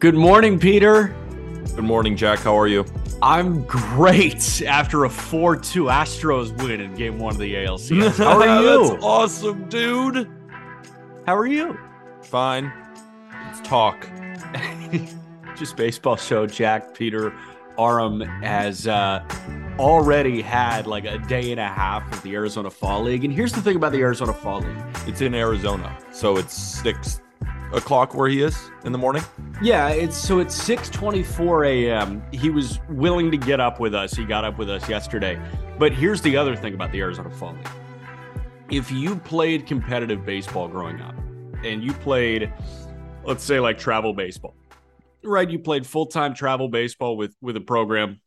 Good morning, Peter. Good morning, Jack. How are you? I'm great after a 4 2 Astros win in game one of the ALCS. How are you? That's awesome, dude. How are you? Fine. Let's talk. Just baseball show, Jack. Peter Aram has uh, already had like a day and a half of the Arizona Fall League. And here's the thing about the Arizona Fall League. It's in Arizona, so it's six o'clock where he is in the morning. Yeah, it's so it's 6:24 a.m. He was willing to get up with us. He got up with us yesterday. But here's the other thing about the Arizona Fall League. If you played competitive baseball growing up and you played let's say like travel baseball. Right, you played full-time travel baseball with with a program.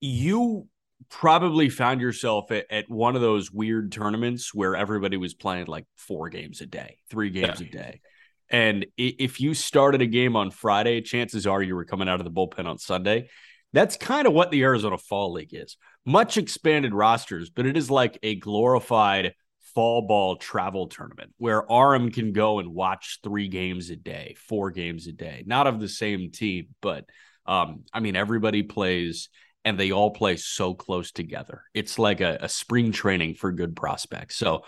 You probably found yourself at, at one of those weird tournaments where everybody was playing like four games a day, three games Yeah. a day. And if you started a game on Friday, chances are you were coming out of the bullpen on Sunday. That's kind of what the Arizona Fall League is. Much expanded rosters, but it is like a glorified fall ball travel tournament where Aram can go and watch three games a day, four games a day, not of the same team, but um, I mean, everybody plays and they all play so close together. It's like a, a spring training for good prospects. So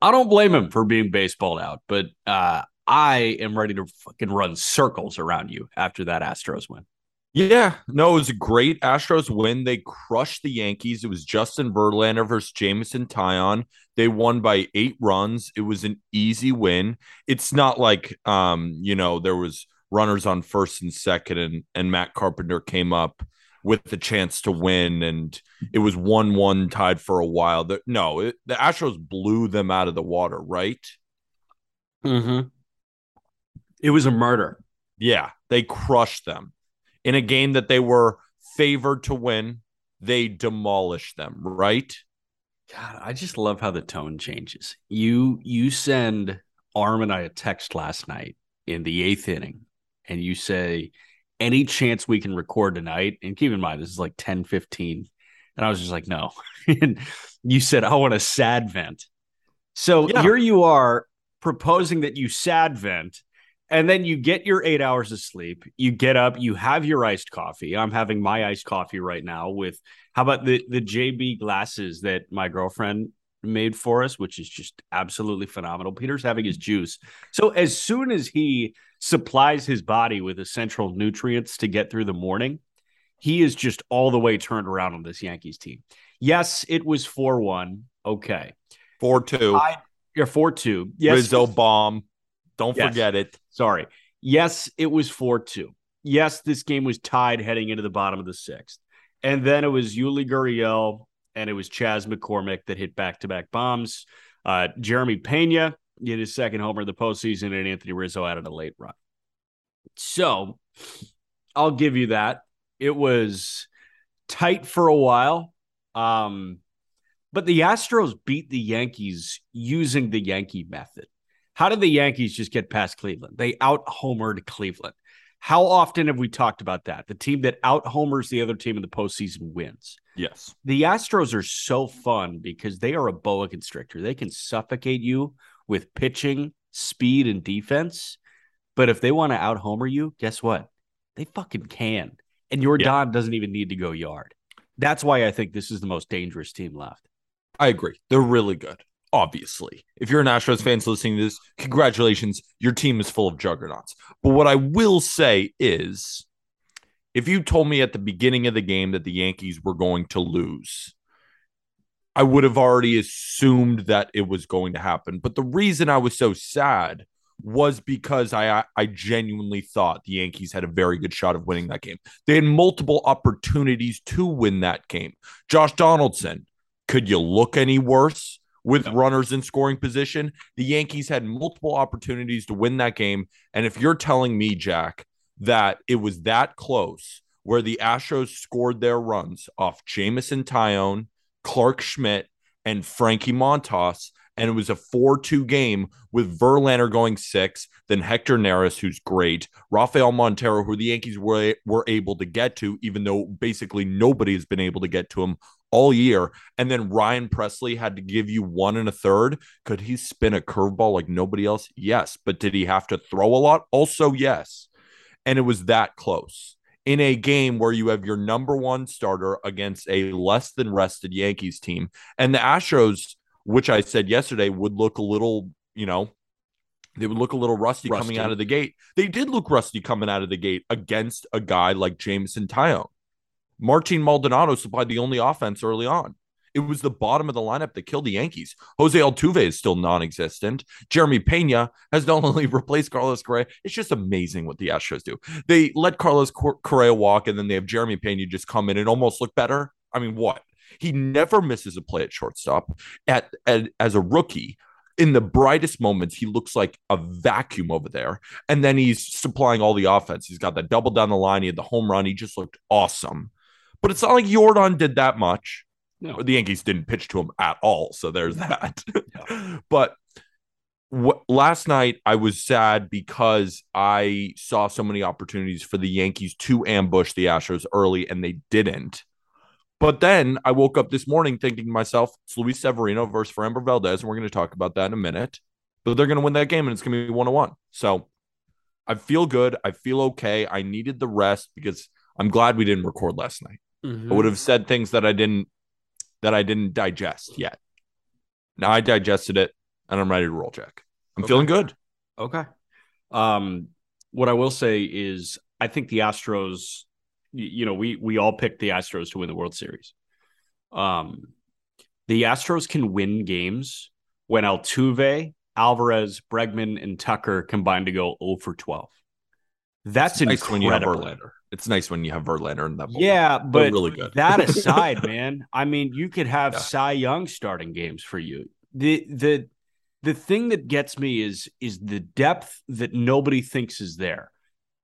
I don't blame him for being baseballed out, but uh, I am ready to fucking run circles around you after that Astros win. Yeah, no, it was a great Astros win. They crushed the Yankees. It was Justin Verlander versus Jameson Taillon. They won by eight runs. It was an easy win. It's not like um, you know, there was runners on first and second, and and Matt Carpenter came up with the chance to win, and it was one one tied for a while. The, no, it, the Astros blew them out of the water, right? Mm-hmm. It was a murder. Yeah, they crushed them in a game that they were favored to win. They demolished them, right? God, I just love how the tone changes. You you send Aram and I a text last night in the eighth inning, and you say, any chance we can record tonight? And keep in mind, this is like 10 15. And I was just like, no. and you said, I want a sad vent. So Yeah. here you are proposing that you sad vent. And then you get your eight hours of sleep. You get up, you have your iced coffee. I'm having my iced coffee right now with how about the the JB glasses that my girlfriend made for us, which is just absolutely phenomenal. Peter's having his juice. So as soon as he supplies his body with essential nutrients to get through the morning, he is just all the way turned around on this Yankees team. Yes, it was 4-1. Okay. 4 2. I- You're 4-2. Yes. Rizzo bomb. Don't Yes. forget it. Sorry. Yes, it was 4 2. Yes, this game was tied heading into the bottom of the sixth. And then it was Yuli Gurriel and it was Chas McCormick that hit back to back bombs. Uh, Jeremy Pena hit his second homer of the postseason, and Anthony Rizzo added a late run. So I'll give you that. It was tight for a while. Um, but the Astros beat the Yankees using the Yankee method. How did the Yankees just get past Cleveland? They out homered Cleveland. How often have we talked about that? The team that out homers the other team in the postseason wins. Yes. The Astros are so fun because they are a boa constrictor. They can suffocate you with pitching, speed, and defense. But if they want to out homer you, guess what? They fucking can. And your Yeah. Don doesn't even need to go yard. That's why I think this is the most dangerous team left. I agree. They're really good. Obviously, if you're an Astros fans listening to this, congratulations. Your team is full of juggernauts. But what I will say is if you told me at the beginning of the game that the Yankees were going to lose, I would have already assumed that it was going to happen. But the reason I was so sad was because I I genuinely thought the Yankees had a very good shot of winning that game. They had multiple opportunities to win that game. Josh Donaldson, could you look any worse with runners in scoring position. The Yankees had multiple opportunities to win that game. And if you're telling me, Jack, that it was that close where the Astros scored their runs off Jameson Taillon, Clark Schmidt, and Frankie Montas, and it was a 4 2 game with Verlander going six, then Hector Neris, who's great, Rafael Montero, who the Yankees were, were able to get to, even though basically nobody has been able to get to him all year. And then Ryan Pressly had to give you one and a third. Could he spin a curveball like nobody else? Yes. But did he have to throw a lot? Also, yes. And it was that close in a game where you have your number one starter against a less than rested Yankees team. And the Astros, which I said yesterday, would look a little, you know, they would look a little rusty, Rusty. coming out of the gate. They did look rusty coming out of the gate against a guy like Jameson Taillon. Martin Maldonado supplied the only offense early on. It was the bottom of the lineup that killed the Yankees. Jose Altuve is still non-existent. Jeremy Pena has not only replaced Carlos Correa. It's just amazing what the Astros do. They let Carlos Cor- Correa walk, and then they have Jeremy Pena just come in and almost look better. I mean, what? He never misses a play at shortstop. At, at as a rookie, in the brightest moments, he looks like a vacuum over there. And then he's supplying all the offense. He's got that double down the line. He had the home run. He just looked awesome. But it's not like Yordan did that much. No. The Yankees didn't pitch to him at all. So there's that. but what, last night I was sad because I saw so many opportunities for the Yankees to ambush the Astros early and they didn't. But then I woke up this morning thinking to myself, it's Luis Severino versus Framber Valdez, and we're going to talk about that in a minute. But they're going to win that game and it's going to be one on one. So I feel good. I feel okay. I needed the rest because I'm glad we didn't record last night. Mhm. I would have said things that I didn't that I didn't digest yet. Now I digested it and I'm ready to roll, Jack. I'm Okay. feeling good. Okay. Um, what I will say is, I think the Astros. You know, we we all picked the Astros to win the World Series. Um, the Astros can win games when Altuve, Alvarez, Bregman, and Tucker combine to go 0 for 12. That's It's nice when you have. Verlander. It's nice when you have Verlander in that. ballpark. Yeah, but really good. that aside, man, I mean, you could have Yeah. Cy Young starting games for you. The the the thing that gets me is is the depth that nobody thinks is there.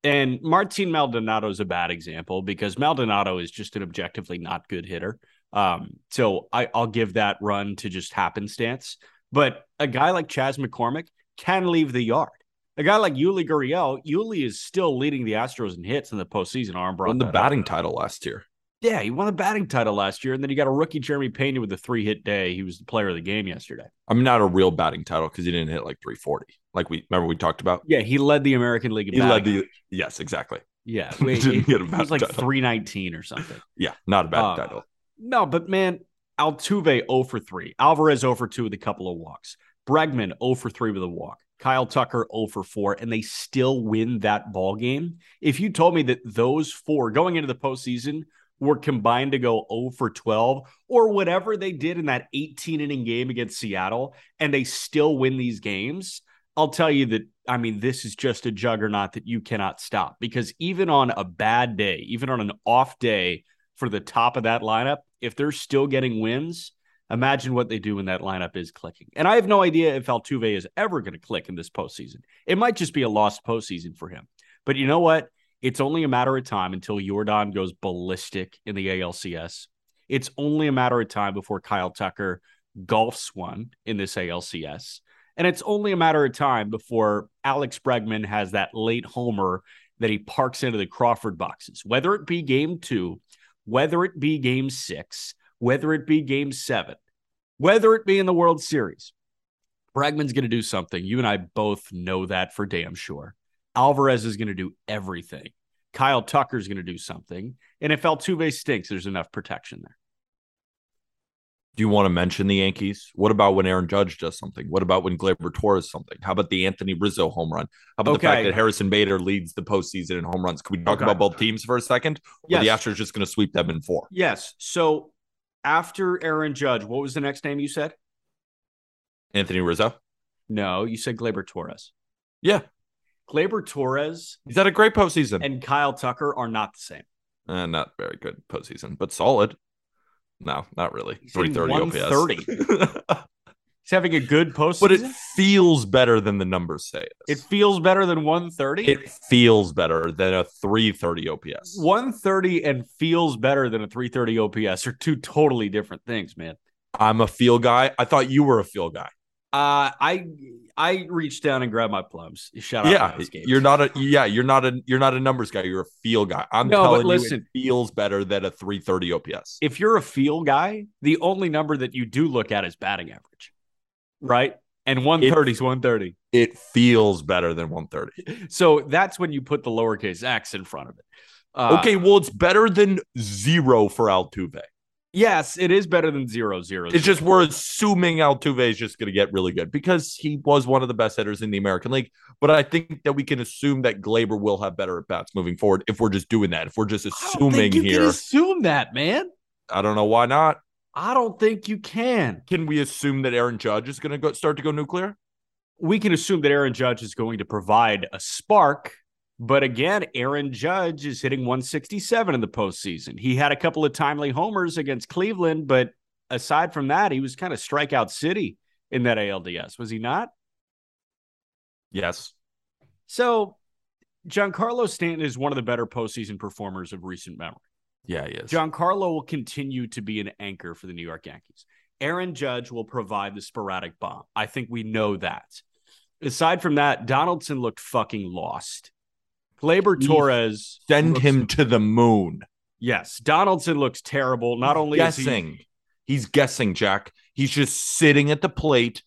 And Martin Maldonado is a bad example because Maldonado is just an objectively not good hitter. Um, so I, I'll give that run to just happenstance. But a guy like Chas McCormick can leave the yard. A guy like Yuli Gurriel, Yuli is still leading the Astros in hits in the postseason. Arm won the that up. batting title last year. Yeah, he won the batting title last year, and then he got a rookie Jeremy Pena with a three hit day. He was the player of the game yesterday. I mean, not a real batting title because he didn't hit like 340. Like we remember we talked about. Yeah, he led the American League. in He led the yes, exactly. yeah. Wait, Didn't it, get a it batting was like title. three nineteen or something. Yeah, not a batting Uh, title. No, but man, Altuve 0 for 3. Alvarez 0 for 2 with a couple of walks. Bregman 0 for 3 with a walk. Kyle Tucker 0 for 4, and they still win that ball game. If you told me that those four going into the postseason were combined to go 0 for 12 or whatever they did in that 18 inning game against Seattle, and they still win these games, I'll tell you that, I mean, this is just a juggernaut that you cannot stop because even on a bad day, even on an off day for the top of that lineup, if they're still getting wins, imagine what they do when that lineup is clicking. And I have no idea if Altuve is ever going to click in this postseason. It might just be a lost postseason for him. But you know what? It's only a matter of time until Yordan goes ballistic in the ALCS. It's only a matter of time before Kyle Tucker golfs one in this ALCS. And it's only a matter of time before Alex Bregman has that late homer that he parks into the Crawford boxes, whether it be game two, whether it be game six, whether it be game seven, whether it be in the World Series. Bregman's going to do something. You and I both know that for damn sure. Alvarez is going to do everything. Kyle Tucker's going to do something. And if Altuve stinks, there's enough protection there. Do you want to mention the Yankees? What about when Aaron Judge does something? What about when Gleyber Torres something? How about the Anthony Rizzo home run? How about the fact that Harrison Bader leads the postseason in home runs? Can we talk Okay. about both teams for a second? Or Yes. the Astros just going to sweep them in four? Yes. So after Aaron Judge, what was the next name you said? Anthony Rizzo? No, you said Gleyber Torres. Yeah. Gleyber Torres He's had a great postseason. and Kyle Tucker are not the same. Uh, not very good postseason, but solid. No, not really. He's 330 OPS. 130. having a good postseason. but it feels better than the numbers say it, it feels better than 130. it feels better than a 330 OPS. 130 and feels better than a 330 OPS are two totally different things, man. I'm a feel guy. I thought you were a feel guy. Uh, I I reached down and grabbed my plums. Shout out yeah, to you're not a yeah, you're not a you're not a numbers guy. You're a feel guy. I'm No, but telling listen. you, it feels better than a 330 OPS. if you're a feel guy, the only number that you do look at is batting average, right? And 130 is 130. It feels better than 130. So that's when you put the lowercase x in front of it. Uh, okay, well, it's better than zero for Altuve. Yes, it is better than zero zero. It's just we're assuming Altuve is just going to get really good because he was one of the best hitters in the American League. But I think that we can assume that Gleyber will have better at bats moving forward if we're just doing that. If we're just assuming think you here, can assume that, man. I don't know why not. I don't think you can. Can we assume that Aaron Judge is going to start to go nuclear? We can assume that Aaron Judge is going to provide a spark, but again, Aaron Judge is hitting 167 in the postseason. He had a couple of timely homers against Cleveland, but aside from that, he was kind of strikeout city in that ALDS, was he not? Yes. So, Giancarlo Stanton is one of the better postseason performers of recent memory. Yeah, he is. Giancarlo will continue to be an anchor for the New York Yankees. Aaron Judge will provide the sporadic bomb. I think we know that. Aside from that, Donaldson looked fucking lost. Gleyber Torres Send looks- him to the moon. Yes, Donaldson looks terrible. Not only is he- guessing. He's guessing, Jack. He's just sitting at the plate,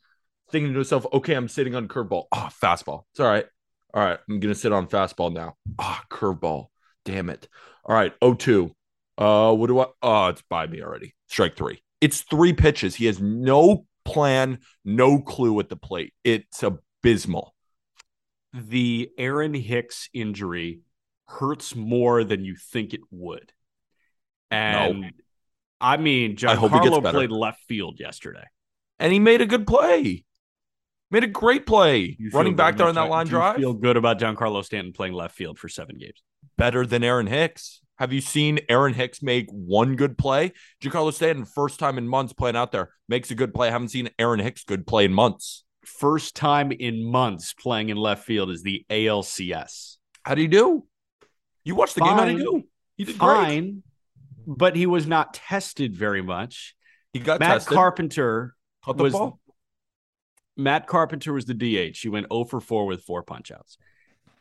thinking to himself, okay, I'm sitting on curveball. Ah, fastball. It's all right. All right. I'm gonna sit on fastball now. Ah, curveball. Damn it. All right. 0-2. Uh, what do I oh, it's by me already. Strike three. It's three pitches. He has no plan, no clue at the plate. It's abysmal. the Aaron Hicks injury hurts more than you think it would. And I mean, I hope Giancarlo better. played left field yesterday. And he made a good play. Made a great play. You Running back there on that line drive. Feel good about Giancarlo Stanton playing left field for seven games. better than Aaron Hicks. Have you seen Aaron Hicks make one good play? Giancarlo Stanton, first time in months playing out there, makes a good play. I haven't seen Aaron Hicks good play in months. First time in months playing in left field is the ALCS. How do you do? You watched the game. How do you do? He did great. But he was not tested very much. He got Matt tested. Carpenter was ball. Matt Carpenter was the DH. He went 0 for 4 with four punch outs.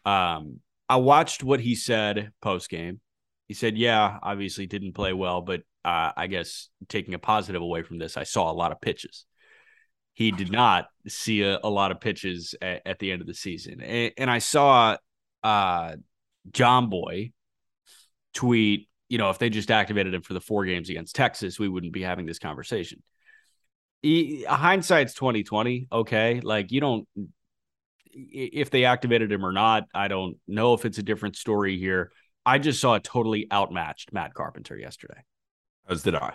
Um, I watched what he said post game. He said, Yeah, obviously didn't play well, but uh, I guess taking a positive away from this, I saw a lot of pitches. He did not see a, a lot of pitches at, at the end of the season. And, and I saw uh, Jomboy tweet, you know, if they just activated him for the four games against Texas, we wouldn't be having this conversation he, hindsight's 2020 okay like you don't if they activated him or not i don't know if it's a different story here i just saw a totally outmatched matt carpenter yesterday As did I.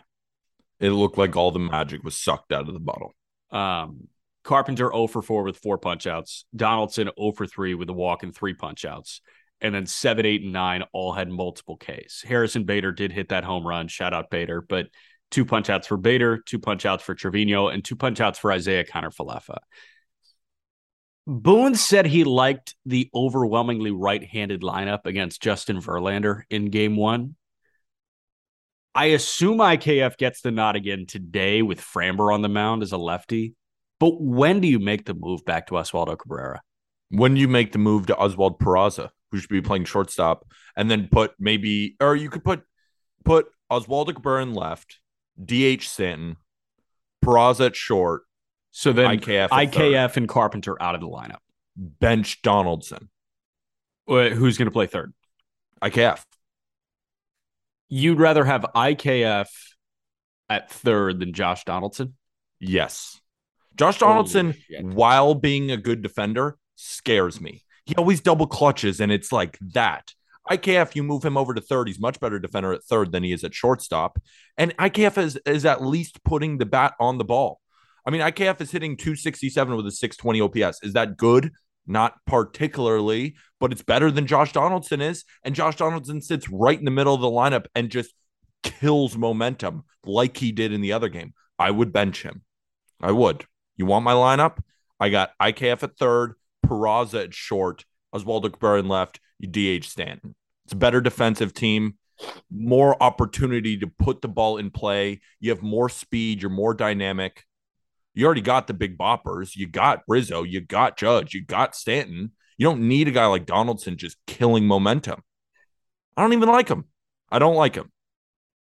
It looked like all the magic was sucked out of the bottle. um carpenter 0 for 4 with four punch outs donaldson 0 for 3 with a walk and three punch outs and then 7 8 and 9 all had multiple ks harrison bader did hit that home run shout out bader but two punch outs for bader two punch outs for trevino and two punch outs for isiah kiner-falefa Boone said he liked the overwhelmingly right-handed lineup against Justin Verlander in game one. I assume IKF gets the nod again today with Framber on the mound as a lefty. But when do you make the move back to Oswaldo Cabrera? When do you make the move to Oswald Peraza, who should be playing shortstop, and then put maybe, or you could put put Oswaldo Cabrera in left, DH Stanton, Peraza at short, So then IKF. IKF and Carpenter out of the lineup. bench Donaldson, Uh, Who's going to play third? IKF. You'd rather have IKF at third than Josh Donaldson? Yes. Josh Donaldson, while being a good defender, scares me. He always double clutches, and it's like that. IKF, you move him over to third. He's much better defender at third than he is at shortstop. And IKF is, is at least putting the bat on the ball. I mean, IKF is hitting 267 with a 620 OPS. Is that good? Not particularly, but it's better than Josh Donaldson is. And Josh Donaldson sits right in the middle of the lineup and just kills momentum like he did in the other game. I would bench him. I would. You want my lineup? I got IKF at third, Peraza at short, Oswaldo Cabrera left, you DH Stanton. It's a better defensive team, more opportunity to put the ball in play. You have more speed, you're more dynamic. You already got the big boppers. You got Rizzo, you got Judge, you got Stanton. You don't need a guy like Donaldson just killing momentum. I don't even like him. I don't like him.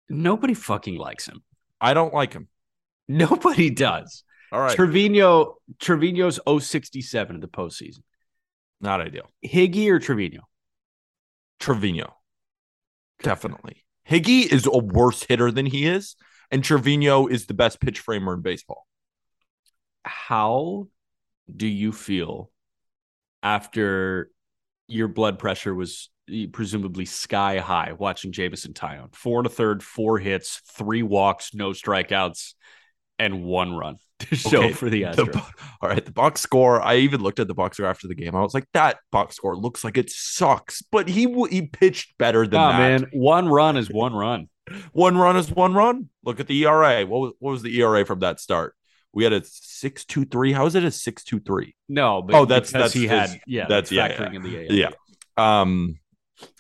Nobody fucking likes him. I don't like him. Nobody does. All right. Trevino, Trevino's 067 in the postseason. Not ideal. Higgy or Trevino? Trevino. Definitely. Higgy is a worse hitter than he is, and Trevino is the best pitch framer in baseball. How do you feel after your blood pressure was eh, presumably sky high watching Jameson Taillon? Four and a third, four hits, three walks, no strikeouts, and one run to show Okay, for the The Astros. bo- all right, the box score. I even looked at the box score after the game. I was like, that box score looks like it sucks, but he he pitched better than Nah, that. man, one run is one run. One run is one run. Look at the ERA. What was, what was the ERA from that start? We had a six two three. How is it a six two three? No, but Oh, that's- that's he his- had yeah, that's- yeah, factoring yeah. in the. Yeah. Um,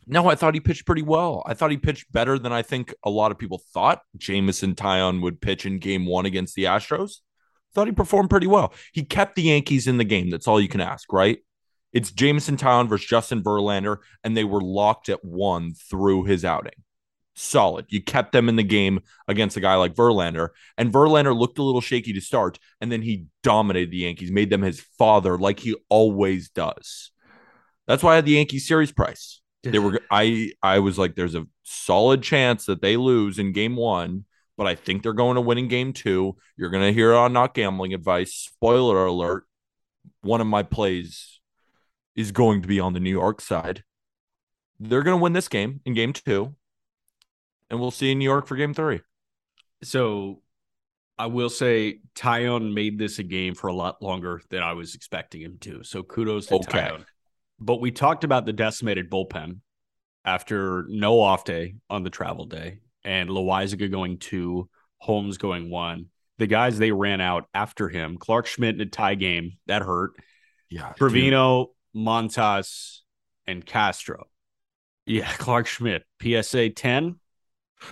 no, I thought he pitched pretty well. I thought he pitched better than I think a lot of people thought. Jameson Taillon would pitch in game one against the Astros. Thought he performed pretty well. He kept the Yankees in the game. That's all you can ask, right? It's Jameson Taillon versus Justin Verlander, and they were locked at one through his outing. Solid. You kept them in the game against a guy like Verlander, and Verlander looked a little shaky to start, and then he dominated the Yankees, made them his father like he always does. That's why I had the Yankee series price. They were I I was like, there's a solid chance that they lose in game one, but I think they're going to win in game two. You're gonna hear on not gambling advice. Spoiler alert: one of my plays is going to be on the New York side. They're gonna win this game in game two, and we'll see in New York for game three. So I will say Taillon made this a game for a lot longer than I was expecting him to. So kudos to Okay. Taillon. But we talked about the decimated bullpen after no off day on the travel day and Loaisiga going two, Holmes going one. The guys they ran out after him, Clark Schmidt in a tie game, that hurt. Yeah, Trevino, Montas, and Castro. Yeah, Clark Schmidt, PSA 10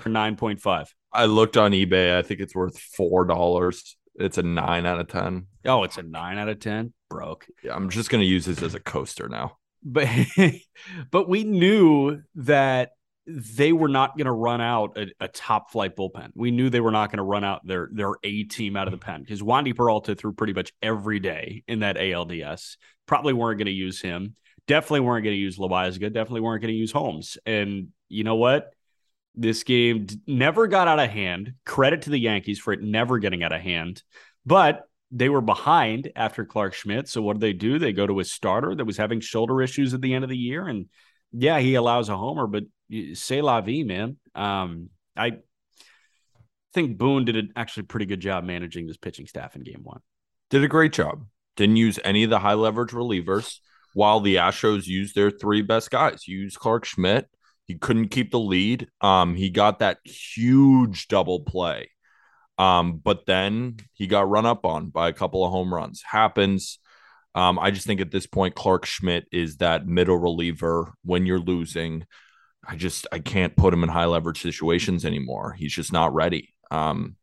or 9.5. I looked on eBay. I think it's worth four dollars. It's a nine out of ten. Oh, it's a nine out of 10. Broke. Yeah, I'm just gonna use this as a coaster now. But but we knew that they were not going to run out a, a top flight bullpen. We knew they were not going to run out their their A team out of the pen because Wandy Peralta threw pretty much every day in that ALDS. Probably weren't going to use him. Definitely weren't going to use Loaisiga. Definitely weren't going to use Holmes. And you know what? This game never got out of hand. Credit to the Yankees for it never getting out of hand. But they were behind after Clark Schmidt. So what do they do? They go to a starter that was having shoulder issues at the end of the year. And yeah, he allows a homer, but say la vie, man. Um, I think Boone did an actually pretty good job managing this pitching staff in game one. did a great job. Didn't use any of the high leverage relievers while the Astros used their three best guys. Used Clark Schmidt. He couldn't keep the lead. Um, he got that huge double play. Um, but then he got run up on by a couple of home runs. Happens. Um, I just think at this point, Clark Schmidt is that middle reliever when you're losing. I just I can't put him in high leverage situations anymore. He's just not ready. Um,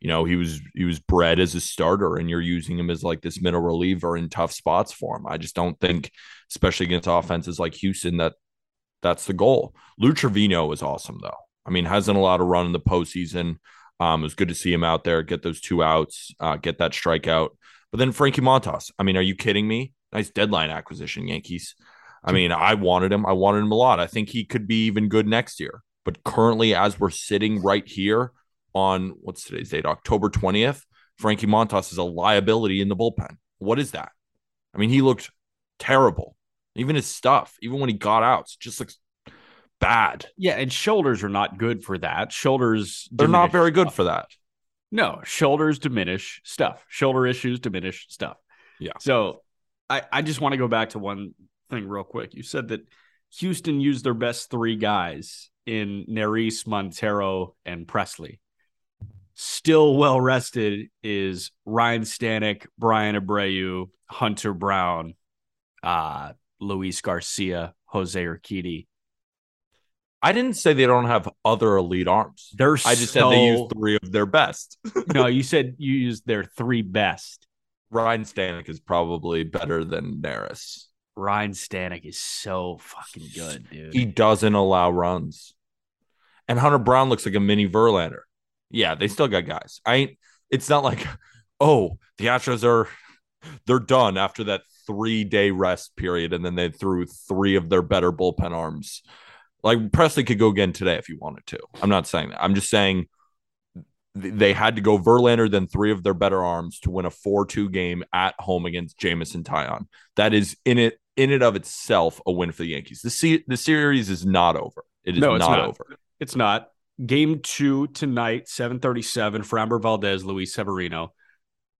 you know, he was he was bred as a starter, and you're using him as like this middle reliever in tough spots for him. I just don't think, especially against offenses like Houston, that that's the goal. Lou Trevino is awesome though. I mean, hasn't allowed a run in the postseason. Um, it was good to see him out there, get those two outs, uh, get that strikeout. But then Frankie Montas. I mean, are you kidding me? Nice deadline acquisition, Yankees. I mean, I wanted him. I wanted him a lot. I think he could be even good next year. But currently, as we're sitting right here on what's today's date, October 20th, Frankie Montas is a liability in the bullpen. What is that? I mean, he looked terrible. Even his stuff, even when he got out, just looks bad. Yeah, and shoulders are not good for that. Shoulders They're not very good for that. No, shoulders diminish stuff. Shoulder issues diminish stuff. Yeah. So I, I just want to go back to one thing real quick. You said that Houston used their best three guys in Neris, Montero, and Pressly. still well rested is Ryne Stanek, Bryan Abreu, Hunter Brown, uh, Luis Garcia, Jose Urquidy. I didn't say they don't have other elite arms. They're I just so, said they use three of their best. no, you said you used their three best. Ryne Stanek is probably better than Neris. Ryne Stanek is so fucking good, dude. He doesn't allow runs. And Hunter Brown looks like a mini Verlander. Yeah, they still got guys. I ain't it's not like, oh, the Astros are they're done after that three day rest period, and then they threw three of their better bullpen arms. Like Pressly could go again today if you wanted to. I'm not saying that. I'm just saying they had to go Verlander then three of their better arms to win a 4-2 game at home against Jameson Taillon. That is in it in and of itself a win for the Yankees. The se- the series is not over. It is No, it's not, not. over. It's not. Game two tonight, 737, Framber Valdez, Luis Severino.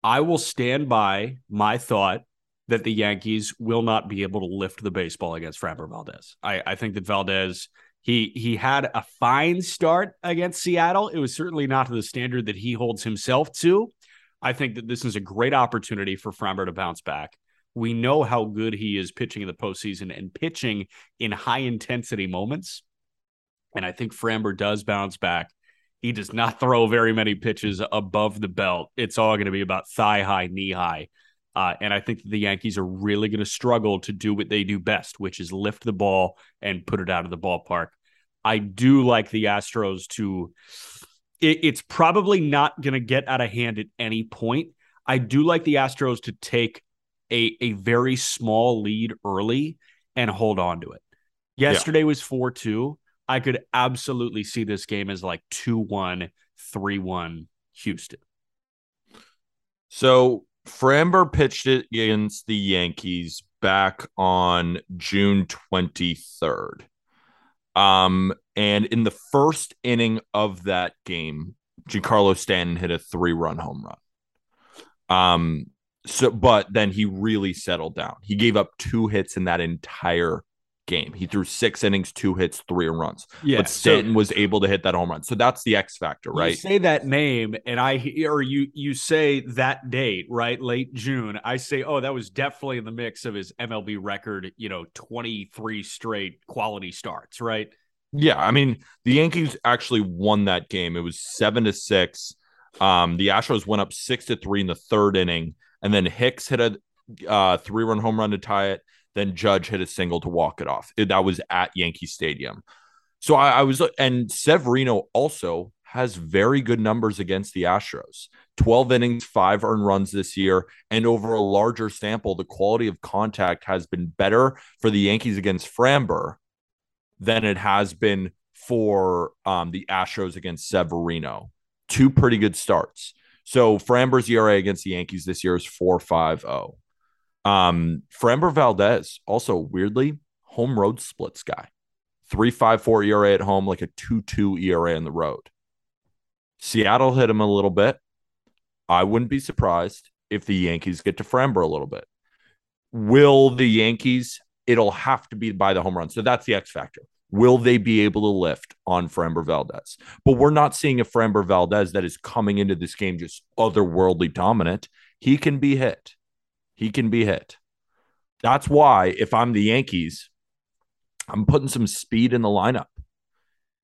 I will stand by my thought that the Yankees will not be able to lift the baseball against Framber Valdez. I, I think that Valdez, he he had a fine start against Seattle. It was certainly not to the standard that he holds himself to. I think that this is a great opportunity for Framber to bounce back. We know how good he is pitching in the postseason and pitching in high intensity moments. And I think Framber does bounce back. He does not throw very many pitches above the belt. It's all going to be about thigh high, knee high. Uh, and I think the Yankees are really going to struggle to do what they do best, which is lift the ball and put it out of the ballpark. I do like the Astros to. It, it's probably not going to get out of hand at any point. I do like the Astros to take a a very small lead early and hold on to it. Yesterday was 4 2. I could absolutely see this game as like 2 1, 3 1 Houston. So Framber pitched it against the Yankees back on June 23rd. Um, and in the first inning of that game, Giancarlo Stanton hit a three-run home run. Um, so but then he really settled down. He gave up two hits in that entire game. He threw six innings, two hits, three runs. Yeah. but Stanton was able to hit that home run. So that's the X factor, You right? say that name, and I or you you say that date, right? Late June. I say, oh, that was definitely in the mix of his MLB record. You know, twenty three straight quality starts, right? Yeah, I mean the Yankees actually won that game. It was seven to six. Um, the Astros went up six to three in the third inning, and then Hicks hit a uh, three-run home run to tie it. Then Judge hit a single to walk it off. That was at Yankee Stadium. So I, I was, and Severino also has very good numbers against the Astros. 12 innings, five earned runs this year, and over a larger sample, the quality of contact has been better for the Yankees against Framber than it has been for um, the Astros against Severino. Two pretty good starts. So Framber's ERA against the Yankees this year is 4.50. Um, Framber Valdez, also weirdly, home road splits guy. 3.54 ERA at home, like a 2-2 ERA on the road. Seattle hit him a little bit. I wouldn't be surprised if the Yankees get to Framber a little bit. Will the Yankees? It'll have to be by the home run. So that's the X factor. Will they be able to lift on Framber Valdez? But we're not seeing a Framber Valdez that is coming into this game just otherworldly dominant. He can be hit. He can be hit. That's why if I'm the Yankees, I'm putting some speed in the lineup.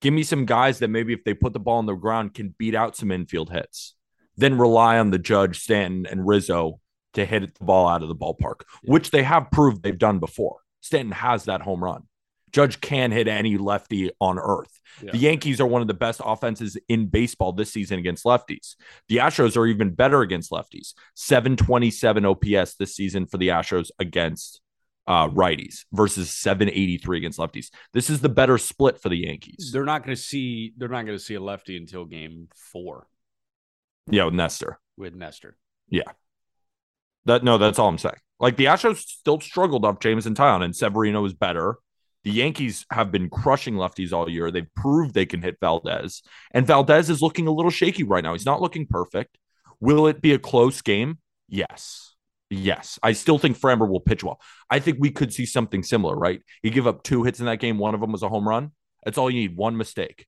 Give me some guys that maybe if they put the ball on the ground can beat out some infield hits. Then rely on the Judge, Stanton, and Rizzo to hit the ball out of the ballpark, which they have proved they've done before. Stanton has that home run. Judge can hit any lefty on earth. Yeah. The Yankees are one of the best offenses in baseball this season against lefties. The Astros are even better against lefties. 727 OPS this season for the Astros against uh, righties versus 783 against lefties. This is the better split for the Yankees. They're not going to see. They're not going to see a lefty until Game Four Yeah, with Nestor. with Nestor. Yeah. That no, that's all I'm saying. Like the Astros still struggled off Jameson Taillon, and Severino is better. The Yankees have been crushing lefties all year. They've proved they can hit Valdez, and Valdez is looking a little shaky right now. He's not looking perfect. Will it be a close game? Yes. Yes. I still think Framber will pitch well. I think we could see something similar, right? He gave up two hits in that game. One of them was a home run. That's all you need. One mistake.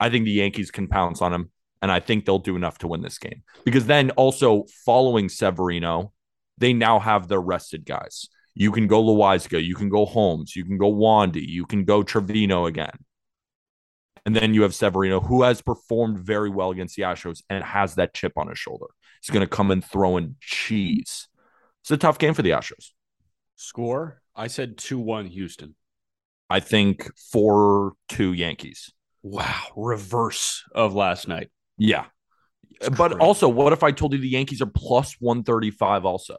I think the Yankees can pounce on him. And I think they'll do enough to win this game because then also following Severino, they now have their rested guys. You can go Loaisiga, you can go Holmes, you can go Wandy, you can go Trevino again. And then you have Severino, who has performed very well against the Astros and has that chip on his shoulder. He's going to come and throw in cheese. It's a tough game for the Astros. Score? I said 2 1 Houston. I think 4 2 Yankees. Wow. Reverse of last night. Yeah. but crazy. also, what if I told you the Yankees are plus 135 also?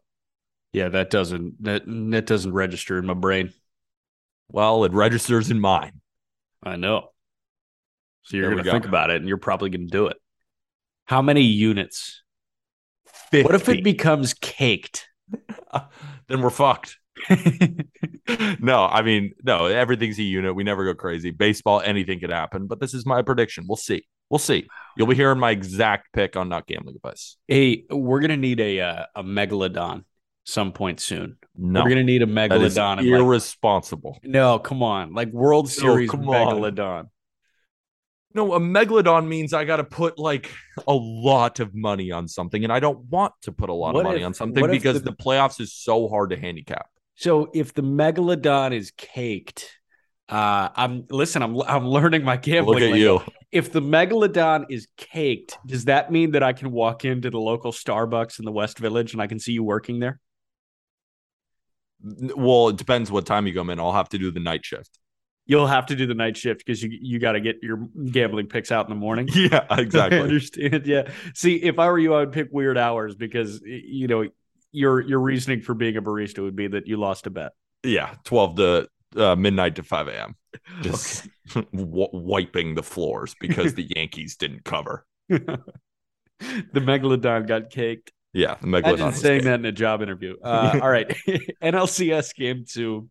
Yeah, that doesn't that that doesn't register in my brain. Well, it registers in mine. I know. So you're There going to go. think about it and you're probably going to do it. How many units? 50. What if it becomes caked? then we're fucked. no, I mean, no, everything's a unit. We never go crazy. Baseball, anything could happen, but this is my prediction. We'll see. We'll see. You'll be hearing my exact pick on not gambling advice. hey, we're going to need a uh, a megalodon some point soon. No, We're to need a that is megalodon. and, like- irresponsible. no, come on. Like World Series come on. megalodon. No, a megalodon means I got to put like a lot of money on something, and I don't want to put a lot What of money if- on something because the- the playoffs is so hard to handicap. So if the megalodon is caked, uh, I'm listen. I'm I'm learning my gambling. Look at lingo. you. If the megalodon is caked, does that mean that I can walk into the local Starbucks in the West Village and I can see you working there? Well, it depends what time you come in. I'll have to do the night shift. You'll have to do the night shift because you you got to get your gambling picks out in the morning. Yeah, I exactly. understand. Yeah. See, if I were you, I would pick weird hours because you know your your reasoning for being a barista would be that you lost a bet. yeah, 12 to uh, midnight to 5 a.m. Just w- wiping the floors because the Yankees didn't cover. the megalodon got caked. Yeah, the megalodon. Imagine saying good. that in a job interview. Uh, all right. NLCS game two.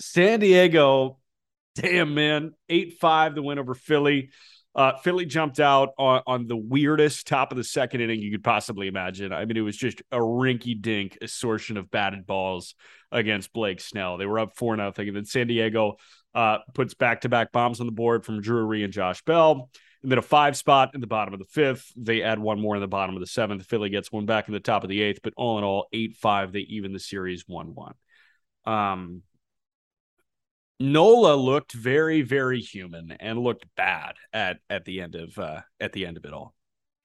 San Diego, damn, man. 8 5, the win over Philly. Uh, Philly jumped out on, on the weirdest top of the second inning you could possibly imagine. I mean, it was just a rinky dink assortion of batted balls against Blake Snell. They were up 4 nothing, And then San Diego uh, puts back to back bombs on the board from Drury and Josh Bell. And then a five spot in the bottom of the fifth. They add one more in the bottom of the seventh. Philly gets one back in the top of the eighth. But all in all, 8 5. They even the series 1 1. Um, Nola looked very, very human and looked bad at at the end of uh, at the end of it all.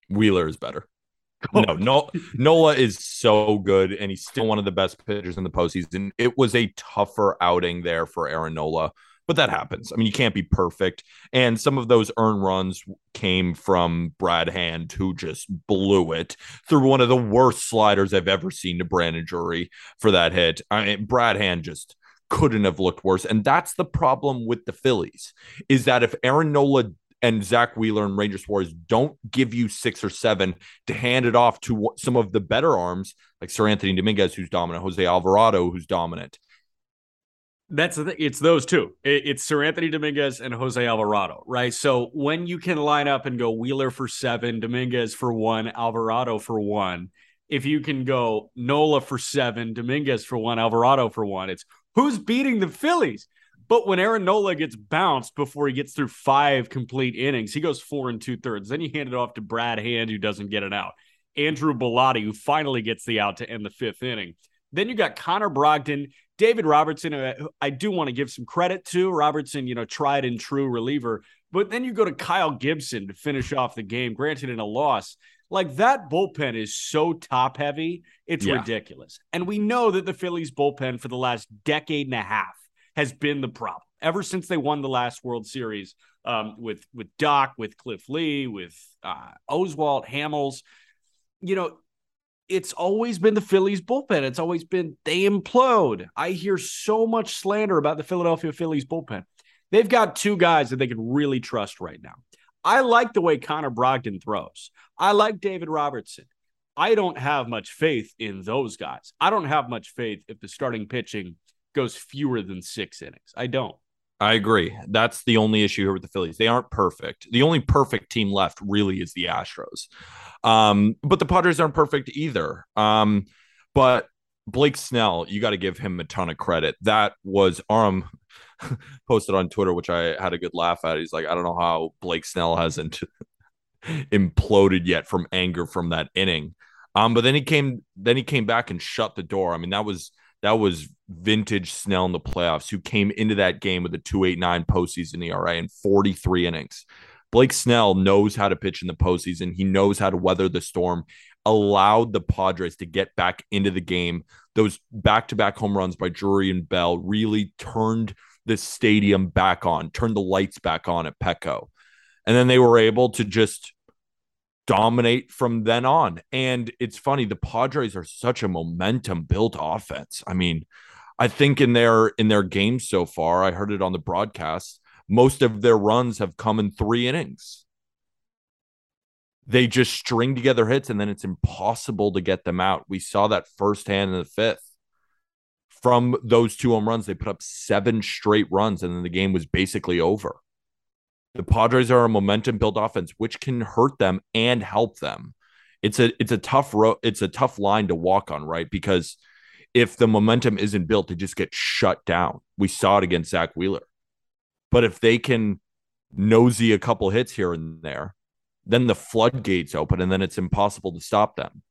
Wheeler is better. No, no, Nola is so good, and he's still one of the best pitchers in the postseason. It was a tougher outing there for Aaron Nola, but that happens. I mean, you can't be perfect, and some of those earned runs came from Brad Hand, who just blew it through one of the worst sliders I've ever seen to Brandon Drury for that hit. I mean, Brad Hand just couldn't have looked worse, and that's the problem with the Phillies is that if Aaron Nola and Zack Wheeler and Ranger Suarez don't give you six or seven to hand it off to some of the better arms like Seranthony Dominguez, who's dominant, Jose Alvarado, who's dominant. That's the thing. It's those two. It's Seranthony Dominguez and Jose Alvarado, right? So when you can line up and go Wheeler for seven, Dominguez for one, Alvarado for one, if you can go Nola for seven, Dominguez for one, Alvarado for one, it's who's beating the Phillies. But when Aaron Nola gets bounced before he gets through five complete innings, he goes four and two thirds. Then you hand it off to Brad Hand, who doesn't get it out. Andrew Bellatti, who finally gets the out to end the fifth inning. Then you got Connor Brogdon, David Robertson, uh, who I do want to give some credit to. Robertson, you know, tried and true reliever. But then you go to Kyle Gibson to finish off the game, granted in a loss. Like that bullpen is so top heavy, it's Yeah. ridiculous. And we know that the Phillies bullpen for the last decade and a half has been the problem ever since they won the last World Series um, with with Doc, with Cliff Lee, with uh, Oswalt Hamels. You know, it's always been the Phillies bullpen. It's always been they implode. I hear so much slander about the Philadelphia Phillies bullpen. They've got two guys that they can really trust right now. I like the way Connor Brogdon throws. I like David Robertson. I don't have much faith in those guys. I don't have much faith if the starting pitching goes fewer than six innings. I don't. I agree. That's the only issue here with the Phillies. They aren't perfect. The only perfect team left really is the Astros. Um, but the Padres aren't perfect either. Um, but Blake Snell, you got to give him a ton of credit. That was Aram posted on Twitter, which I had a good laugh at. He's like, I don't know how Blake Snell hasn't imploded yet from anger from that inning. Um, but then he came, then he came back and shut the door. I mean, that was that was vintage Snell in the playoffs, who came into that game with a 289 postseason ERA and 43 innings. Blake Snell knows how to pitch in the postseason. He knows how to weather the storm. Allowed the Padres to get back into the game. Those back-to-back home runs by Drury and Bell really turned the stadium back on, turned the lights back on at Petco. And then they were able to just dominate from then on. And it's funny, the Padres are such a momentum built offense. I mean, I think in their in their games so far, I heard it on the broadcast, most of their runs have come in 3 innings. They just string together hits and then it's impossible to get them out. We saw that firsthand in the 5th. From those two home runs, they put up seven straight runs and then the game was basically over. The Padres are a momentum built offense, which can hurt them and help them. It's a it's a tough ro- it's a tough line to walk on, right? Because if the momentum isn't built, they just get shut down. We saw it against Zack Wheeler. But if they can nosy a couple hits here and there, then the floodgates open and then it's impossible to stop them.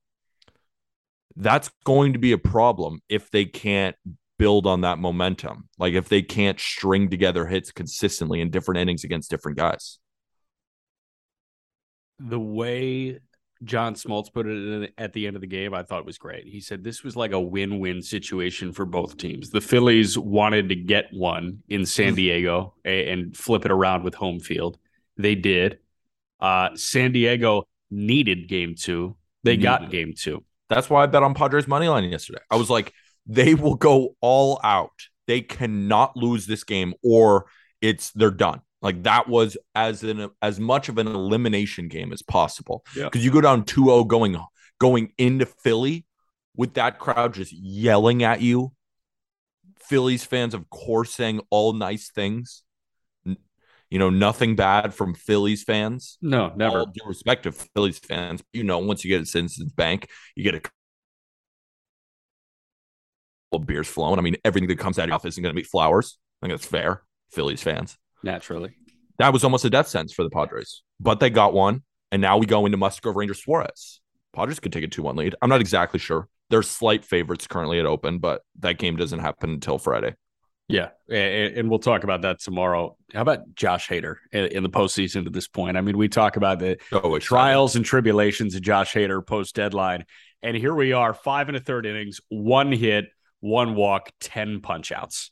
That's going to be a problem if they can't build on that momentum. Like if they can't string together hits consistently in different innings against different guys. The way John Smoltz put it at the end of the game, I thought was great. He said this was like a win win situation for both teams. The Phillies wanted to get one in San Diego and flip it around with home field. They did. Uh, San Diego needed game two. They got game two. That's why I bet on Padres money line yesterday. I was like, they will go all out. They cannot lose this game or it's they're done. Like that was as an as much of an elimination game as possible. Yeah. Because you go down 2-0 going going into Philly with that crowd just yelling at you. Phillies fans, of course, saying all nice things. You know, nothing bad from Phillies fans. No, never. All due respect to Phillies fans. You know, once you get a Citizens Bank, you get a beers flowing. I mean, everything that comes out of your mouth isn't going to be flowers. I think that's fair. Phillies fans. Naturally. That was almost a death sentence for the Padres, but they got one. And now we go into Musgrove Rangers Suarez. Padres could take a 2 1 lead. I'm not exactly sure. They're slight favorites currently at open, but that game doesn't happen until Friday. Yeah, and we'll talk about that tomorrow. How about Josh Hader in the postseason at this point? I mean, we talk about the oh, trials and tribulations of Josh Hader post deadline, and here we are, five and a third innings, one hit, one walk, 10 punch outs.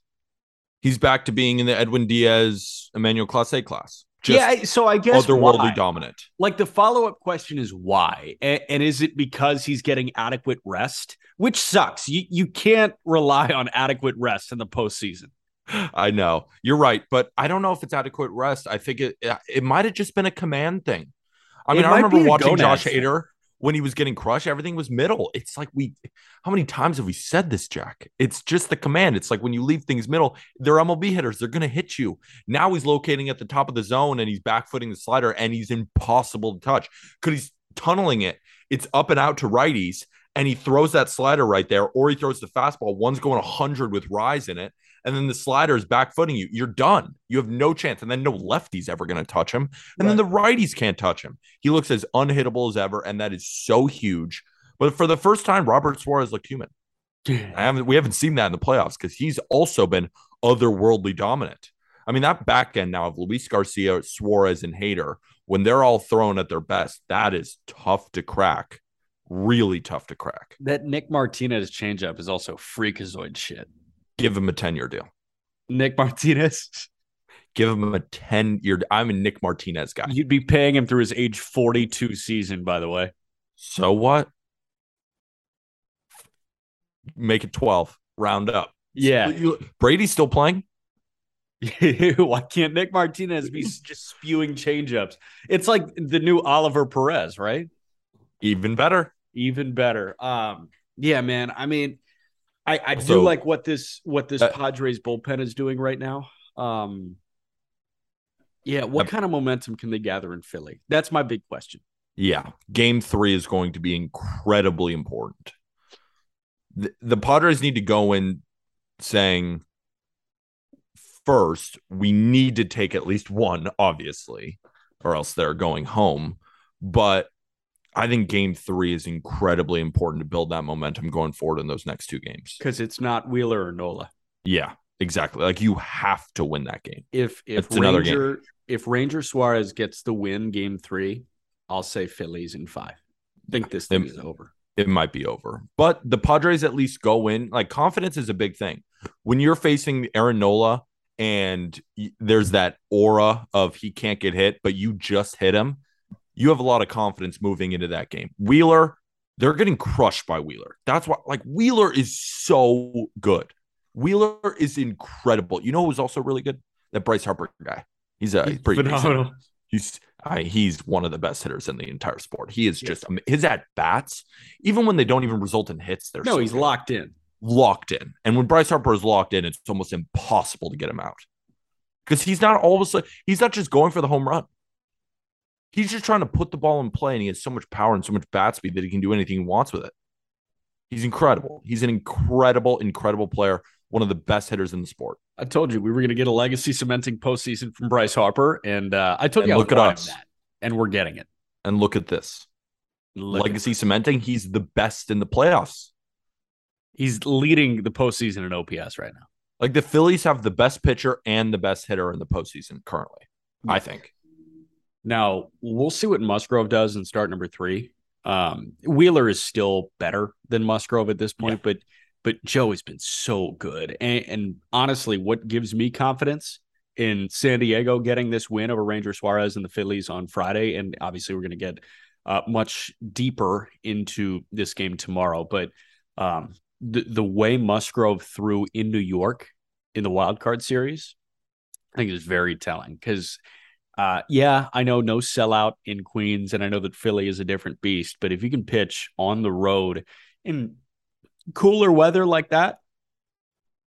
He's back to being in the Edwin Diaz Emmanuel Clase class. Just yeah, so I guess otherworldly why? dominant. Like the follow up question is why, and, and, is it because he's getting adequate rest, which sucks. You you can't rely on adequate rest in the postseason. I know you're right, but I don't know if it's adequate rest. I think it it might have just been a command thing. I mean, I remember watching Josh Hader when he was getting crushed, everything was middle. It's like we, how many times have we said this, Jack? It's just the command. It's like when you leave things middle, they're MLB hitters. They're going to hit you. Now he's locating at the top of the zone and he's backfooting the slider and he's impossible to touch because he's tunneling it. It's up and out to righties and he throws that slider right there, or he throws the fastball. One's going 100 with rise in it, and then the slider is back footing you. You're done. You have no chance. And then no lefty's ever going to touch him. And right. then the righties can't touch him. He looks as unhittable as ever, and that is so huge. But for the first time, Robert Suarez looked human. I haven't, we haven't seen that in the playoffs because he's also been otherworldly dominant. I mean, that back end now of Luis Garcia, Suarez, and Hader, when they're all thrown at their best, that is tough to crack really tough to crack. That Nick Martinez changeup is also freakazoid shit. Give him a 10 year deal. Nick Martinez. Give him a 10 year. I'm a Nick Martinez guy. You'd be paying him through his age 42 season, by the way. So what? Make it 12. Round up. Yeah. Brady's still playing. Why can't Nick Martinez be just spewing changeups? It's like the new Oliver Perez, right? Even better. Even better. Um, yeah, man. I mean, I, I do like what this what this uh, Padres bullpen is doing right now. Um, yeah, what kind of momentum can they gather in Philly? That's my big question. Yeah, Game Three is going to be incredibly important. The, the Padres need to go in saying, first, we need to take at least one, obviously, or else they're going home. But I think game three is incredibly important to build that momentum going forward in those next two games. Because it's not Wheeler or Nola. Yeah, exactly. Like you have to win that game. If if It's another game. Ranger if Ranger Suarez gets the win game three, I'll say Phillies in five. I think this thing Them- is over. it might be over. But the Padres at least go in. Like confidence is a big thing. When you're facing Aaron Nola and there's that aura of he can't get hit, but you just hit him, you have a lot of confidence moving into that game. Wheeler, they're getting crushed by Wheeler. That's why, like, Wheeler is so good. Wheeler is incredible. You know who's also really good? That Bryce Harper guy. He's a he's pretty. Phenomenal. He's I, he's one of the best hitters in the entire sport. He is just his at bats, even when they don't even result in hits. They're No, so he's good. locked in. locked in. And when Bryce Harper is locked in, it's almost impossible to get him out because he's not always he's not just going for the home run. He's just trying to put the ball in play, and he has so much power and so much bat speed that he can do anything he wants with it. He's incredible. He's an incredible, incredible player. One of the best hitters in the sport. I told you we were going to get a legacy cementing postseason from Bryce Harper, and uh, I told And you look at us. that, and we're getting it. And look at this Look at- legacy cementing. He's the best in the playoffs. he's leading the postseason in OPS right now. Like the Phillies have the best pitcher and the best hitter in the postseason currently. I think. Now we'll see what Musgrove does in start number three. Um, Wheeler is still better than Musgrove at this point, but but Joe has been so good. And, and honestly, what gives me confidence in San Diego getting this win over Ranger Suarez and the Phillies on Friday, and obviously we're going to get uh, much deeper into this game tomorrow. But um, the the way Musgrove threw in New York in the wild card series, I think is very telling because. Uh, yeah, I know no sellout in Queens, and I know that Philly is a different beast. But if you can pitch on the road in cooler weather like that,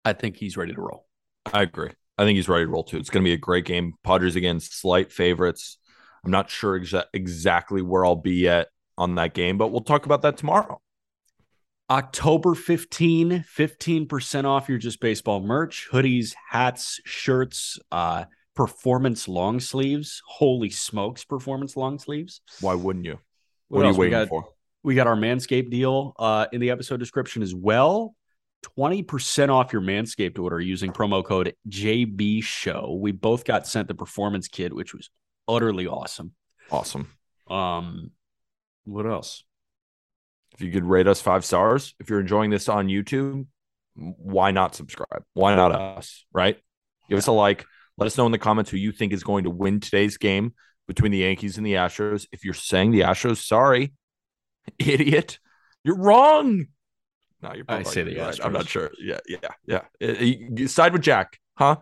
I think he's ready to roll. I agree. I think he's ready to roll too. It's going to be a great game. Padres again, slight favorites. I'm not sure exa- exactly where I'll be at on that game, but we'll talk about that tomorrow. October 15, 15% off your just baseball merch, hoodies, hats, shirts, uh, performance long sleeves. Holy smokes, performance long sleeves. Why wouldn't you? What What, are you waiting got- for? We got our Manscaped deal uh, in the episode description as well. 20% off your Manscaped order using promo code JB Show. We both got sent the performance kit, which was utterly awesome. Awesome. Um, what else? If you could rate us five stars, if you're enjoying this on YouTube, why not subscribe? Why not us? Right? Give us a like. Let us know in the comments who you think is going to win today's game between the Yankees and the Astros. If you're saying the Astros, sorry, idiot, you're wrong. No, you're. I probably say the right. I'm not sure. Yeah, yeah, yeah. Uh, you side with Jack, huh?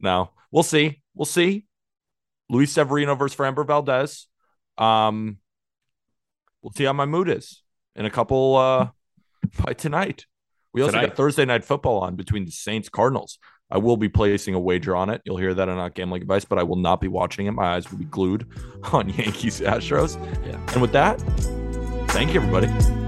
No, we'll see. We'll see. Luis Severino versus Framber Valdez. Um, we'll see how my mood is in a couple uh by tonight. We also Tonight. got Thursday night football on between the Saints Cardinals. I will be placing a wager on it. You'll hear that on not gambling advice, but I will not be watching it. My eyes will be glued on Yankees Astros. Yeah. And with that, thank you everybody.